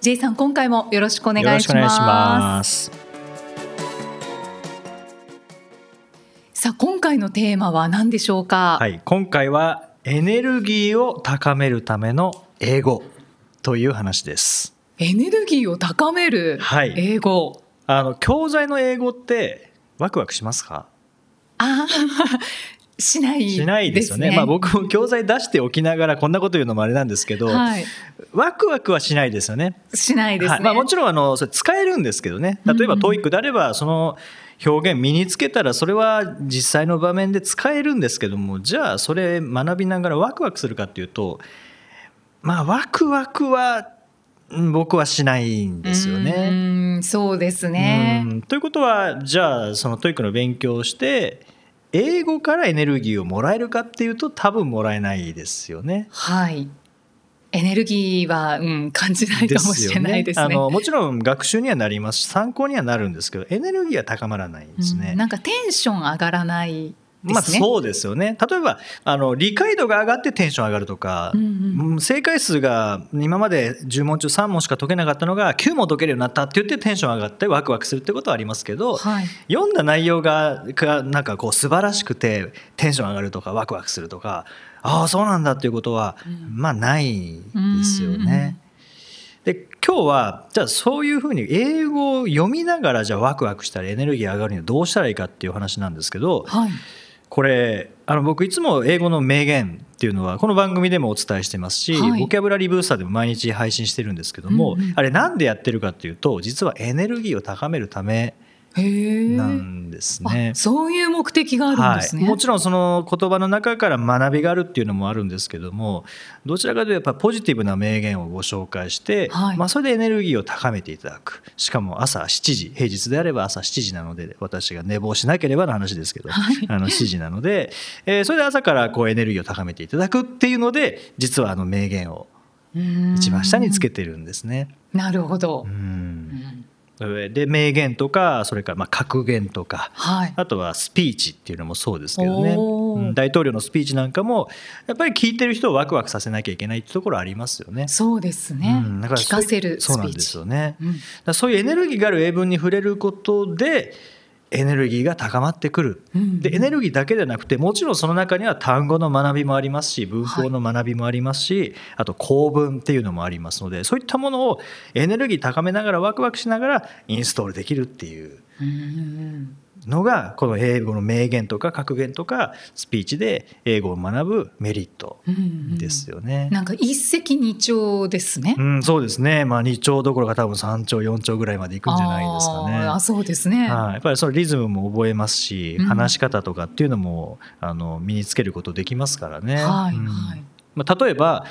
J さん今回もよろしくお願いします。さあ今回のテーマは何でしょうか？はい。今回はエネルギーを高めるための英語という話です。エネルギーを高める英語、はい、あの教材の英語ってワクワクしますか？あしない、ね、しないですよね。まあ僕も教材出しておきながらこんなこと言うのもあれなんですけど、はい、ワクワクはしないですよね。しないですね。はい、まあもちろんあのそれ使えるんですけどね。例えば TOEIC であればその表現身につけたらそれは実際の場面で使えるんですけども、じゃあそれ学びながらワクワクするかっていうと、まあワクワクは僕はしないんですよね。うそうですね。ということはじゃあその TOEIC の勉強をして英語からエネルギーをもらえるかっていうと多分もらえないですよね。はい。エネルギーは、うん、感じないかもしれないですね、ね、あのもちろん学習にはなります。し参考にはなるんですけどエネルギーは高まらないんですね、うん、なんかテンション上がらないまあ、そうですよね。例えばあの理解度が上がってテンション上がるとか、うんうん、正解数が今まで10問中3問しか解けなかったのが9問解けるようになったって言ってテンション上がってワクワクするってことはありますけど、はい、読んだ内容がなんかこう素晴らしくてテンション上がるとかワクワクするとかああそうなんだっていうことは、うん、まあないですよね。で今日はじゃあそういうふうに英語を読みながらじゃあワクワクしたりエネルギー上がるにはどうしたらいいかっていう話なんですけど、はいこれあの僕いつも英語の名言っていうのはこの番組でもお伝えしてますし、はい、ボキャブラリーブースターでも毎日配信してるんですけども、うんうん、あれなんでやってるかっていうと実はエネルギーを高めるためなんですね。そういう目的があるんですね、はい、もちろんその言葉の中から学びがあるっていうのもあるんですけどもどちらかというとやっぱポジティブな名言をご紹介して、はい、まあ、それでエネルギーを高めていただく。しかも朝7時平日であれば朝7時なので私が寝坊しなければの話ですけど、はい、あの7時なので、えー、それで朝からこうエネルギーを高めていただくっていうので実はあの名言を一番下につけてるんですね。なるほど。うんで名言とかそれからまあ格言とか、はい、あとはスピーチっていうのもそうですけどね、うん、大統領のスピーチなんかもやっぱり聞いてる人をワクワクさせなきゃいけないってところありますよね。そうですね、うん、だから聞かせるそうなんですよね、うん、そういうエネルギーがある英文に触れることでエネルギーが高まってくる、でエネルギーだけでなくてもちろんその中には単語の学びもありますし文法の学びもありますし、はい、あと構文っていうのもありますのでそういったものをエネルギー高めながらワクワクしながらインストールできるっていう。うのがこの英語の名言とか格言とかスピーチで英語を学ぶメリットですよね。うんうん、なんか一石二鳥ですね。うん、そうですね。まあ二鳥どころか多分三鳥四鳥ぐらいまでいくんじゃないですかね。あそうですね。はい、やっぱりそのリズムも覚えますし、うん、話し方とかっていうのもあの身につけることできますからね。はい、はい、まあ例えば、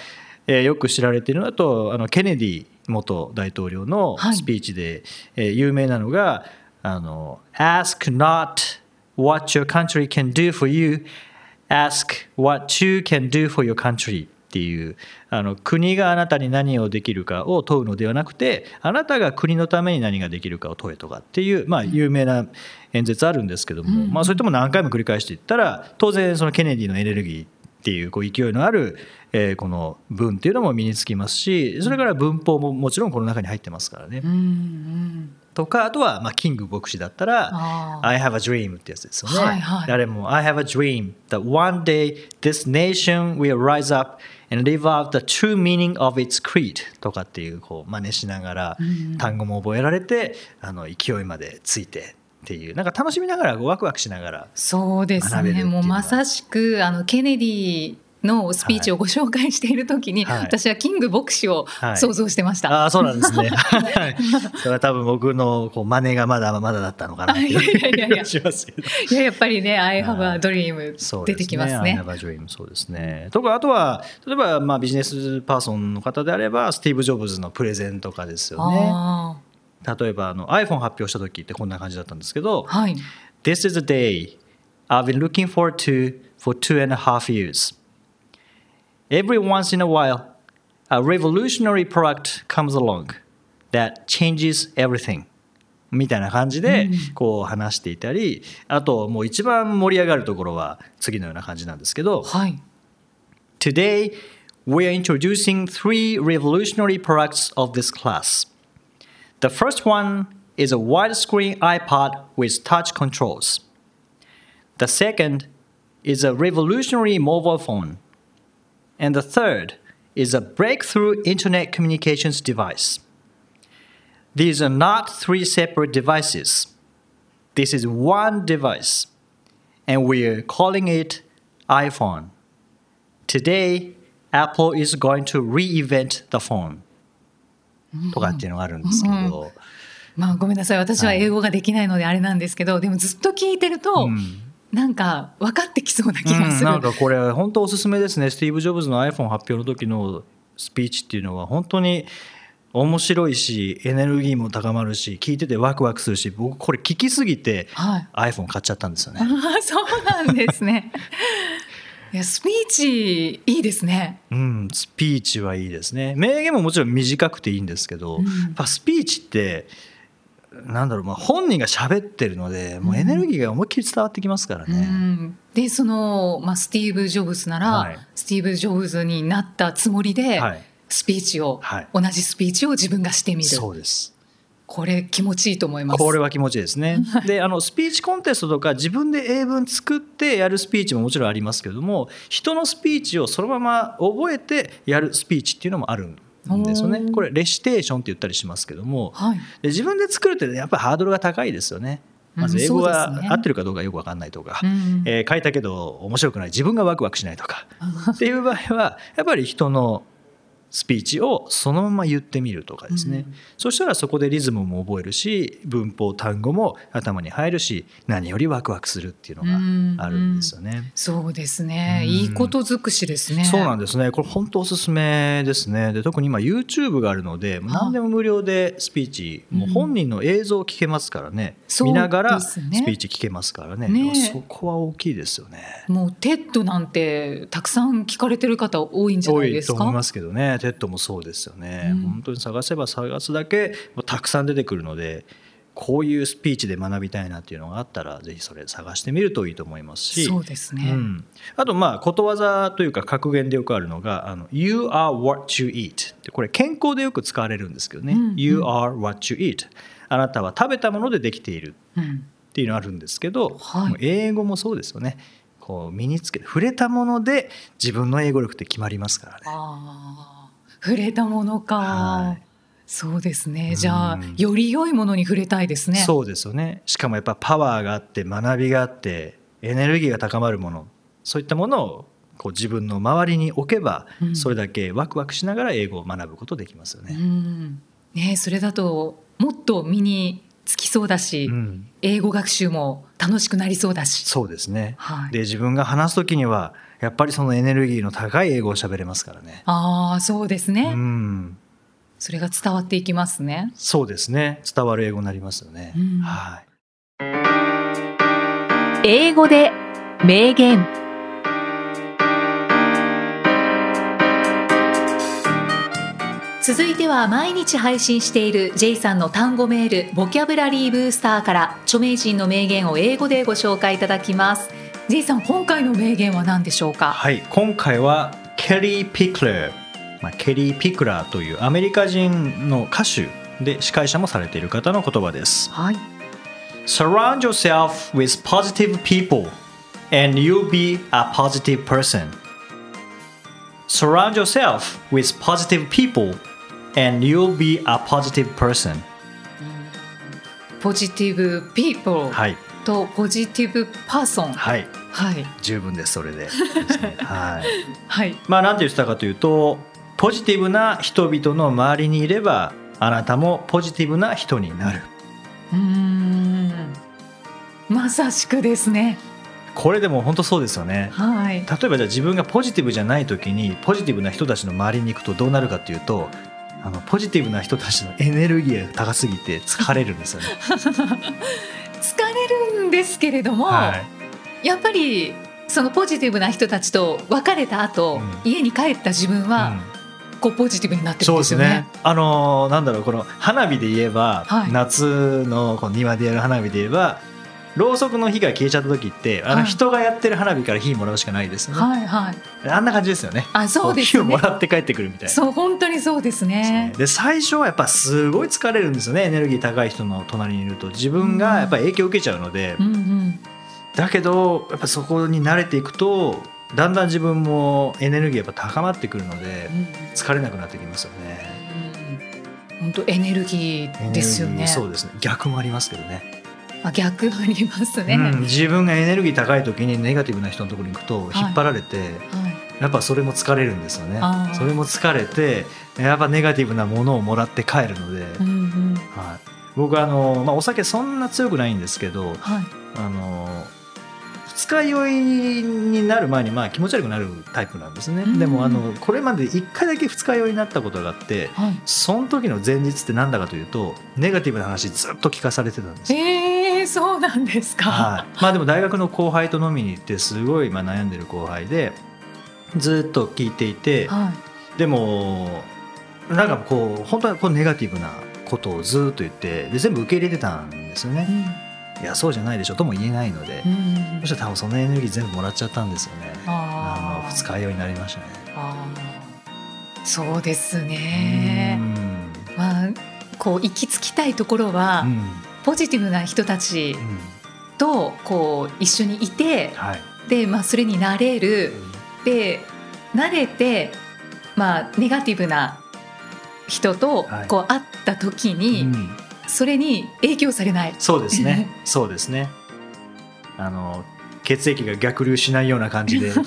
えー、よく知られているのだとあのケネディ元大統領のスピーチで、はい、えー、有名なのが。あの Ask not what your country can do for you Ask what you can do for your country っていうあの国があなたに何をできるかを問うのではなくてあなたが国のために何ができるかを問えとかっていう、まあ、有名な演説あるんですけども、うん、まあ、それとも何回も繰り返していったら当然そのケネディのエネルギーっていうこう勢いのある、えー、この文っていうのも身につきますしそれから文法ももちろんこの中に入ってますからね。うんうんとかあとは、まあ、キング牧師だったら「I have a dream」ってやつですよね。はいはい、あれも「I have a dream that one day this nation will rise up and live out the true meaning of its creed」とかっていうこう真似しながら単語も覚えられてあの勢いまでついてっていうなんか楽しみながらワクワクしながらそうですねもうまさしくあのケネディのスピーチをご紹介している時に、はい、私はキング牧師を想像してました。はい、あそうなんですね。それは多分僕のこう真似がまだまだだったのかないう気がしますけど。いややっぱりね、I have a dream 出てきますね。I have a dream そうですね。とかあとは例えばまあビジネスパーソンの方であればスティーブ・ジョブズのプレゼンとかですよね。例えばあの iPhone 発表した時ってこんな感じだったんですけど、はい、This is a day I've been looking forward to for two and a half years. Every once in a while, a revolutionary product comes along that changes everything. みたいな感じでこう話していたり、あともう一番盛り上がるところは次のような感じなんですけど、はい、 Today, we are introducing three revolutionary products of this class. The first one is a widescreen iPod with touch controls. The second is a revolutionary mobile phone. And the third is a breakthrough internet communications device. These are not three separate devices. This is one device, and we are calling it iPhone. Today, Apple is going to reinvent the phone. とかっていうのがあるんですけど、まあごめんなさい。私は英語ができないのであれなんですけど、でもずっと聞いてると、うん。なんか分かってきそうな気がする、うん。なんかこれ本当おすすめですね。スティーブ・ジョブズの iPhone 発表の時のスピーチっていうのは本当に面白いしエネルギーも高まるし聞いててワクワクするし僕これ聞きすぎてはい。iPhone 買っちゃったんですよね。そうなんですねいやスピーチいいですね。うん、スピーチはいいですね。名言ももちろん短くていいんですけど、うん。スピーチってなんだろう、まあ、本人が喋ってるのでもうエネルギーが思いっきり伝わってきますからうね。ん、でその、まあ、スティーブ・ジョブズなら、はい。スティーブ・ジョブズになったつもりで、はい。スピーチを、はい。同じスピーチを自分がしてみる。そうですこれ気持ちいいと思います。これは気持ちいいですね。であのスピーチコンテストとか自分で英文作ってやるスピーチももちろんありますけども人のスピーチをそのまま覚えてやるスピーチっていうのもあるんですよね。これレシテーションって言ったりしますけども。はい。で自分で作るってやっぱりハードルが高いですよね。まずうん英語が合ってるかどうかよく分かんないとか、うん。えー書いたけど面白くない。自分がワクワクしないとか。っていう場合はやっぱり人のスピーチをそのまま言ってみるとかですね、うん。そしたらそこでリズムも覚えるし文法単語も頭に入るし何よりワクワクするっていうのがあるんですよね。そうですね、うん。いいこと尽くしですね。そうなんですね。これ本当おすすめですね。で特に今 YouTube があるので何でも無料でスピーチもう本人の映像を聞けますからね、そう見ながらスピーチ聞けますからね。ね。そこは大きいですよね。もうテッドなんてたくさん聞かれてる方多いんじゃ多ないですか？いと思いますけどね TED もそうですよね、うん。本当に探せば探すだけたくさん出てくるのでこういうスピーチで学びたいなっていうのがあったらぜひそれ探してみるといいと思いますし。そうですね、うん、あとまあことわざというか格言でよくあるのが「あの You are what you eat」ってこれ健康でよく使われるんですけどね「うんうん。You are what you eat」あなたは食べたものでできているうん。っていうのあるんですけど、はい。もう英語もそうですよね。こう身につけて触れたもので自分の英語力って決まりますからね。触れたものか、はい。そうですね。じゃあうんより良いものに触れたいですね。そうですよね。しかもやっぱパワーがあって学びがあってエネルギーが高まるもの。そういったものをこう自分の周りに置けば、うん。それだけワクワクしながら英語を学ぶことできますようね。ん。ねそれだともっと身につきそうだし、うん。英語学習も楽しくなりそうだし。そうですね、はい。で自分が話す時にはやっぱりそのエネルギーの高い英語を喋れますからね。ああそうですね、うん。それが伝わっていきますね。そうですね。伝わる英語になりますよね。うん。はい。英語で名言続いては毎日配信している J さんの単語メールボキャブラリーブースターから著名人の名言を英語でご紹介いただきます J さん今回の名言は何でしょうか？はい、今回はケリー・ピクラー、まあ、ケリー・ピクラーというアメリカ人の歌手で司会者もされている方の言葉です。はい Surround yourself with positive people and you'll be a positive person. Surround yourself with positive people and you'll be a positive person. ポジティブピープルはい、とポジティブパーソンはい、はい。十分です、それで。ですねはい。はい。まあ、なんて言ってたかというとポジティブな人々の周りにいればあなたもポジティブな人になる。うーん。まさしくですね。これでも本当そうですよね。はい。例えばじゃあ自分がポジティブじゃない時にポジティブな人たちの周りに行くとどうなるかっていうとあのポジティブな人たちのエネルギーが高すぎて疲れるんですよね。疲れるんですけれども、はい、やっぱりそのポジティブな人たちと別れた後、うん、家に帰った自分は、うん、こうポジティブになってるんですよね。ね。あのー、なんだろうこの花火で言えば、はい、夏のこの庭でやる花火で言えばろうそくの火が消えちゃった時ってあの人がやってる花火から火もらうしかないですね。はいはい。あんな感じですよね。あ、そうですね。火をもらって帰ってくるみたいな。そう本当にそうですね。で最初はやっぱすごい疲れるんですよね。エネルギー高い人の隣にいると自分がやっぱり影響を受けちゃうので。うんうん、だけどやっぱそこに慣れていくとだんだん自分もエネルギーやっぱ高まってくるので、疲れなくなってきますよね。本当エネルギーですよね。そうですね。逆もありますけどね。あ逆ありますね、うん、自分がエネルギー高い時にネガティブな人のところに行くと引っ張られて、はい。はい、やっぱそれも疲れるんですよね。それも疲れてやっぱネガティブなものをもらって帰るので、うんうん、はい、僕はあの、まあ、お酒そんな強くないんですけど、はい、あの二日酔いになる前にまあ気持ち悪くなるタイプなんですね、うん、でもあのこれまで1回だけ二日酔いになったことがあって、はい、その時の前日って何だかというとネガティブな話ずっと聞かされてたんです。えー、そうなんですか、はい、まあでも大学の後輩と飲みに行ってすごいまあ悩んでる後輩でずっと聞いていて、はい、でもなんかこう本当はこうネガティブなことをずっと言ってで全部受け入れてたんですよね。うん。いやそうじゃないでしょとも言えないので、うん、そしたら多分そのエネルギー全部もらっちゃったんですよね。あの二日酔いになりましたね。そうですね。まあこう行き着きたいところは、うん、ポジティブな人たちとこう一緒にいて、はい、で、まあ、それになれる、で慣れて、まあ、ネガティブな人とこう会った時に、はいそれに影響されない。そうですね。そうですね。あの血液が逆流しないような感じで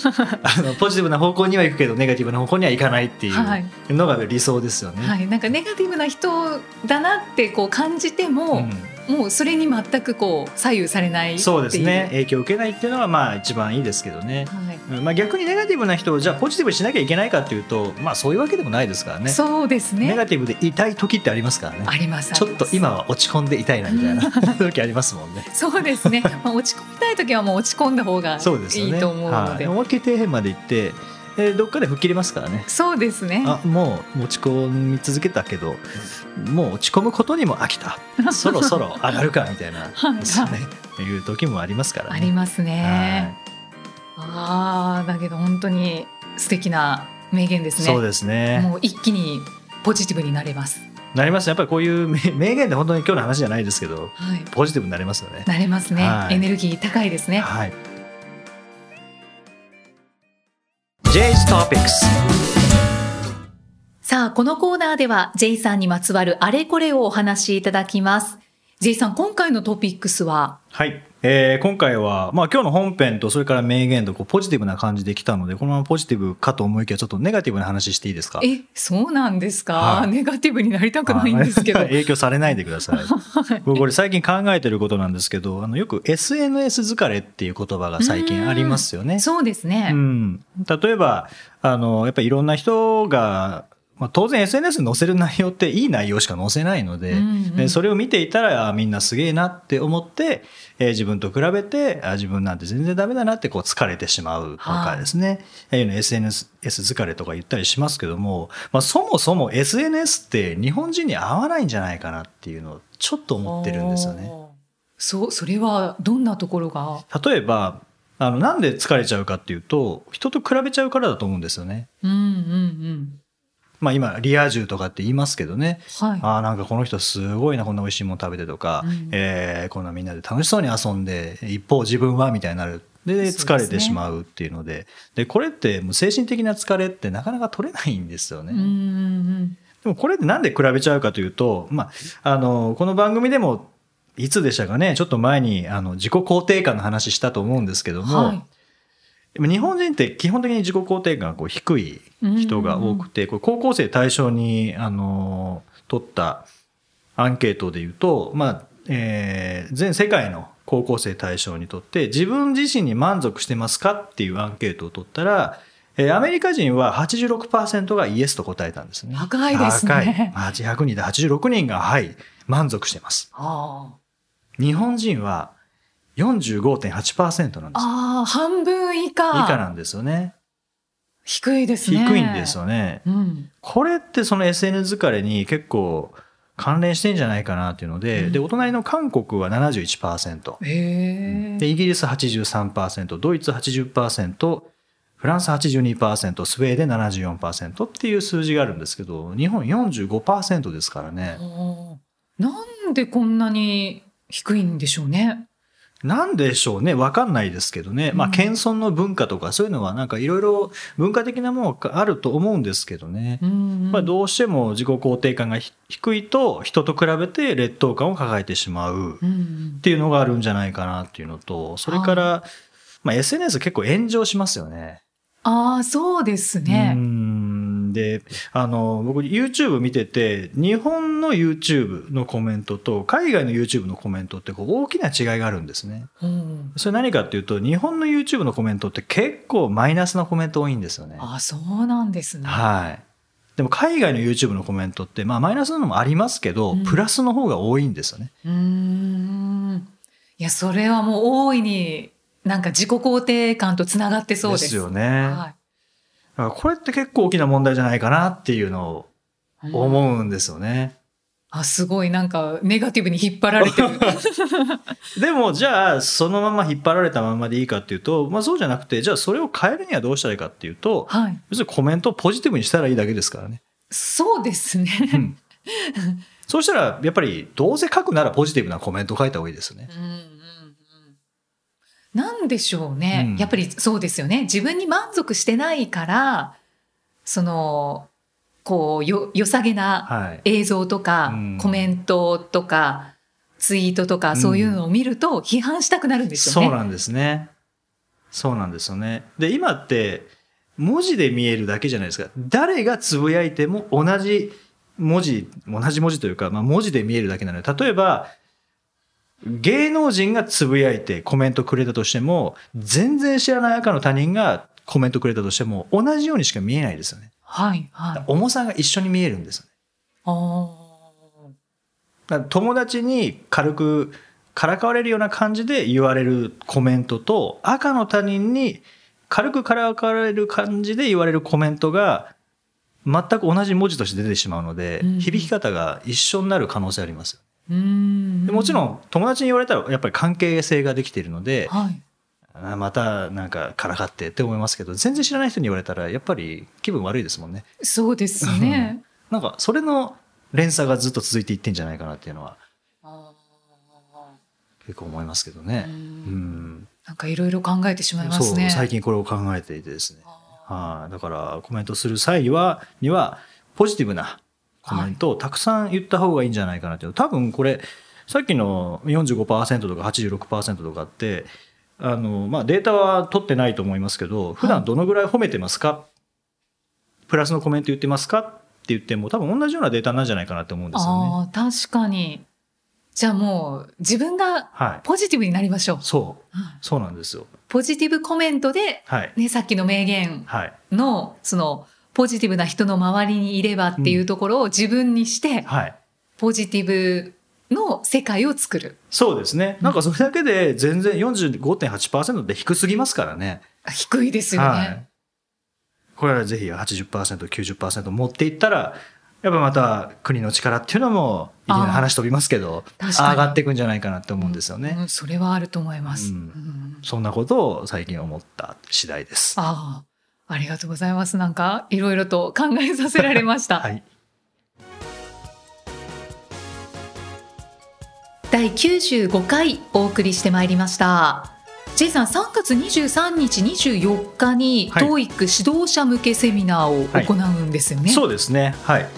あのポジティブな方向には行くけどネガティブな方向にはいかないっていうのが理想ですよね。はい、なんかネガティブな人だなってこう感じても、うんもうそれに全くこう左右されないそうですね。影響を受けないっていうのはまあ一番いいですけどね、はい。まあ、逆にネガティブな人をじゃあポジティブにしなきゃいけないかっていうとまあそういうわけでもないですからね。そうですね。ネガティブで痛い時ってありますからね。ありますちょっと今は落ち込んで痛いなみたいな 時ありますもんね。そうですね、まあ、落ち込みたい時はもう落ち込んだ方がいいと思うので。で、ね。はい、思いっきり底辺まで行ってえー、どっかで吹っ切れますからね。そうですね。あもう持ち込み続けたけどもう落ち込むことにも飽きた。そろそろ上がるかみたいな。ですね。いう時もありますからね。ありますね、はい、ああだけど本当に素敵な名言ですね。そうですね。もう一気にポジティブになれます。なります。やっぱりこういう名言で本当に今日の話じゃないですけど、はい、ポジティブになれますよね。なれますね、はい、エネルギー高いですね。はい Topics さあ、このコーナーでは J さんにまつわるあれこれをお話しいただきます。J さん、今回のトピックスは？はい。えー、今回は、まあ今日の本編とそれから名言とこうポジティブな感じで来たので、このままポジティブかと思いきやちょっとネガティブな話していいですか？え、そうなんですか、はい、ネガティブになりたくないんですけど。影響されないでください。僕これ最近考えてることなんですけど、あのよく SNS 疲れっていう言葉が最近ありますよね。そうですね。うん。例えば、あの、やっぱりいろんな人がまあ、当然 SNS に載せる内容っていい内容しか載せないので、うんうん、それを見ていたらみんなすげえなって思って、えー、自分と比べてあ自分なんて全然ダメだなってこう疲れてしまうとかですね、はい、SNS 疲れとか言ったりしますけども、まあ、そもそも SNS って日本人に合わないんじゃないかなっていうのをちょっと思ってるんですよね。そそれはどんなところが？例えばあのなんで疲れちゃうかっていうと人と比べちゃうからだと思うんですよね。うんうんうんまあ今、リア充とかって言いますけどね。はい、ああ、なんかこの人すごいな、こんな美味しいもの食べてとか、うん、えー、こんなみんなで楽しそうに遊んで、一方自分はみたいになる。で、疲れてしまうっていうので。で、これってもう精神的な疲れってなかなか取れないんですよね。でもこれってなんで比べちゃうかというと、まあ、あの、この番組でも、いつでしたかね、ちょっと前に、あの、自己肯定感の話したと思うんですけども、はい日本人って基本的に自己肯定感がこう低い人が多くて、これ高校生対象にあの取ったアンケートでいうと、まあえー、全世界の高校生対象にとって自分自身に満足してますかっていうアンケートを取ったら、えー、アメリカ人は86%がイエスと答えたんですね。高いですね。高い。800人で86人が、はい、満足してます。日本人は45.8%なんです。ああ、半分以下。以下なんですよね。低いですね。低いんですよね。うん、これってその SNS 疲れに結構関連してんじゃないかなっていうので、うん、で、お隣の韓国は71%。へで、イギリス83%、ドイツ80%、フランス82%、スウェーデン74%っていう数字があるんですけど、日本45%ですからね。なんでこんなに低いんでしょうね。なんでしょうね。わかんないですけどね。まあ、謙遜の文化とかそういうのはなんかいろいろ文化的なものがあると思うんですけどね。まあ、どうしても自己肯定感が低いと人と比べて劣等感を抱えてしまうっていうのがあるんじゃないかなっていうのと、それから、まあ、SNS 結構炎上しますよね。ああ、そうですね。で、あの、僕 YouTube 見てて、日本の YouTube のコメントと海外の YouTube のコメントってこう大きな違いがあるんですね。うん、それ何かっていうと、日本の YouTube のコメントって結構マイナスのコメント多いんですよね。あ、そうなんですね。はい。でも海外の YouTube のコメントって、まあマイナスなのもありますけど、うん、プラスの方が多いんですよね。うん。いや、それはもう大いになんか自己肯定感とつながってそうです。ですよね。はい、これって結構大きな問題じゃないかなっていうのを思うんですよね。うん、あ、すごいなんかネガティブに引っ張られてる。でもじゃあそのまま引っ張られたままでいいかっていうと、まあそうじゃなくて、じゃあそれを変えるにはどうしたらいいかっていうと、はい、要するにコメントをポジティブにしたらいいだけですからね。そうですね。うん そうしたら、やっぱり、どうせ書くならポジティブなコメントを書いた方がいいですね。うんなんでしょうね、うん、やっぱりそうですよね自分に満足してないからそのこうよ良さげな映像とか、はいうん、コメントとかツイートとかそういうのを見ると批判したくなるんですよね。そうなんですね。そうなんですよね。で今って文字で見えるだけじゃないですか。誰がつぶやいても同じ文字同じ文字というか、まあ、文字で見えるだけなので例えば芸能人がつぶやいてコメントくれたとしても、全然知らない赤の他人がコメントくれたとしても、同じようにしか見えないですよね。はい、はい。重さが一緒に見えるんですよね。あ友達に軽くからかわれるような感じで言われるコメントと、赤の他人に軽くからかわれる感じで言われるコメントが、全く同じ文字として出てしまうので、響き方が一緒になる可能性ありますでもちろん友達に言われたらやっぱり関係性ができているので、はい、またなんかからかってって思いますけど全然知らない人に言われたらやっぱり気分悪いですもんね。そうですね。なんかそれの連鎖がずっと続いていってんじゃないかなっていうのは結構思いますけどね。うん。なんかいろいろ考えてしまいますね。最近これを考えていてですね。はあ、だからコメントする際はにはポジティブなコメントをたくさん言った方がいいんじゃないかなって。いう多分これさっきの45%とか86%とかってあの、まあ、データは取ってないと思いますけど普段どのぐらい褒めてますか、はい、プラスのコメント言ってますかって言っても多分同じようなデータなんじゃないかなと思うんですよね。あ確かに。じゃあもう自分がポジティブになりましょう。はい、そう、そうなんですよ。ポジティブコメントで、はい、ね、さっきの名言の、そのポジティブな人の周りにいればっていうところを自分にして、はい、ポジティブの世界を作る。そうですね。なんかそれだけで全然45.8%って低すぎますからね。低いですよね。はい、これはぜひ80%、90%持っていったら、やっぱまた国の力っていうのもいきなり話飛びますけど上がっていくんじゃないかなって思うんですよね。うん、それはあると思います、うん、そんなことを最近思った次第です。ああありがとうございます。なんかいろいろと考えさせられました。はい、第95回お送りしてまいりました。J さん3月23日24日に、はい、TOEIC 指導者向けセミナーを行うんですよね。はい、そうですね。はい。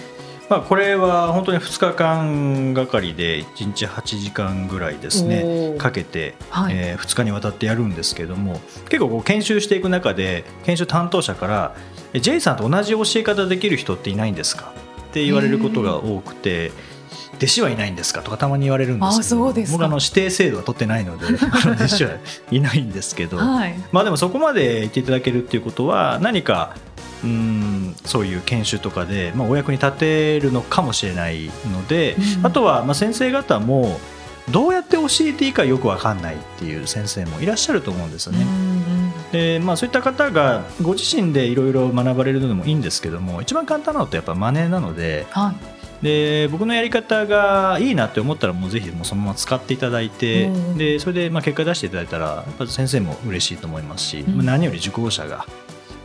まあ、これは本当に2日間がかりで1日8時間ぐらいですねかけて、はい、えー、2日にわたってやるんですけども結構こう研修していく中で研修担当者から「J さんと同じ教え方できる人っていないんですか?」って言われることが多くて。弟子はいないんですか？とかたまに言われるんですけど僕あの指定制度は取ってないので 弟子はいないんですけど、はい、まあでもそこまで言っていただけるっていうことは何かうんそういう研修とかで、まあ、お役に立てるのかもしれないので、うん、あとはまあ先生方もどうやって教えていいかよく分かんないっていう先生もいらっしゃると思うんですよね。でまあ、そういった方がご自身でいろいろ学ばれるのでもいいんですけども一番簡単なのってやっぱマネーなのではい、で僕のやり方がいいなって思ったらもうぜひもうそのまま使っていただいて、でそれでまあ結果出していただいたらやっぱ先生も嬉しいと思いますし、うん、何より受講者が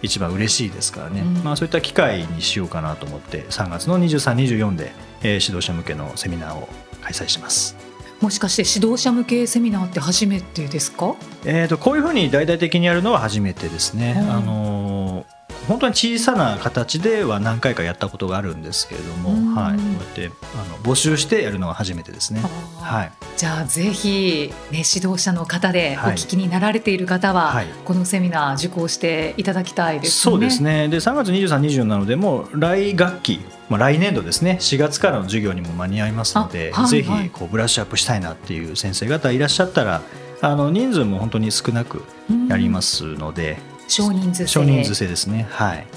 一番嬉しいですからね、うん、まあ、そういった機会にしようかなと思って3月の23、24で、えー、指導者向けのセミナーを開催します。もしかして指導者向けセミナーって初めてですか？えっ、とこういうふうに大々的にやるのは初めてですね。あのー本当に小さな形では何回かやったことがあるんですけれども、はい、こうやってあの募集してやるのは初めてですね。はい、じゃあぜひ、ね、指導者の方でお聞きになられている方は、はい、このセミナー受講していただきたいです、ね、そうですね。で3月23、24なのでもう来学期まあ、来年度ですね。4月からの授業にも間に合いますので、はい、ぜひこうブラッシュアップしたいなっていう先生方いらっしゃったらあの人数も本当に少なくやりますので、少人数制。少人数制ですね。はい。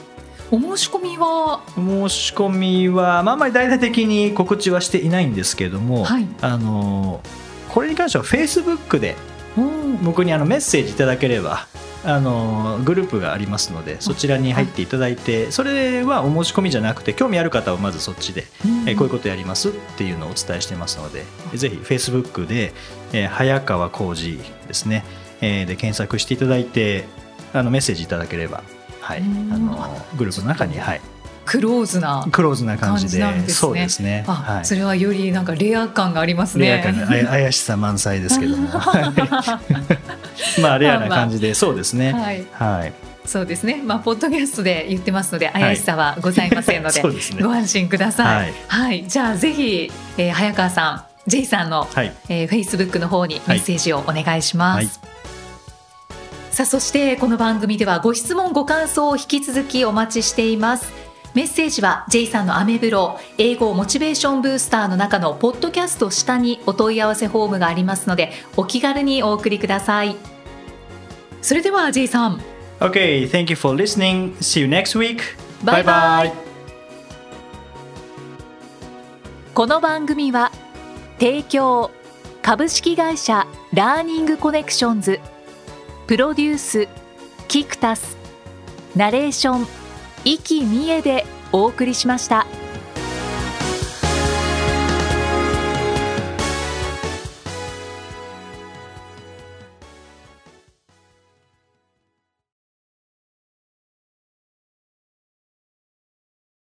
お申し込みは？お申し込みは、まあ、あまり大々的に告知はしていないんですけれども、はい、あのこれに関してはフェイスブックで僕にあのメッセージいただければあのグループがありますのでそちらに入っていただいてそれはお申し込みじゃなくて興味ある方はまずそっちで、えこういうことやりますっていうのをお伝えしてますのでぜひフェイスブックで、え早川浩二ですね、えで検索していただいてあのメッセージいただければ、はい、あのグループの中に、はい、クローズなクローズな感じで、ね、そうですね。はい、それはよりなんかレア感がありますね。レア感怪しさ満載ですけども、まあレアな感じで、そうですね。はい。はい。そうですね。まあポッドキャストで言ってますので怪しさはございませんので、はいでね、ご安心ください。はい。はい、じゃあぜひ、えー、早川さん、J さんの、はい、えー、フェイスブックの方にメッセージをお願いします。はいさあそしてこの番組ではご質問ご感想を引き続きお待ちしていますメッセージは J さんのアメブロ英語モチベーションブースターの中のポッドキャスト下にお問い合わせフォームがありますのでお気軽にお送りくださいそれでは J さん Okay, thank you for listening. See you next week. Bye bye. この番組は提供株式会社ラーニングコネクションズプロデュースキクタスナレーション生きみえでお送りしました。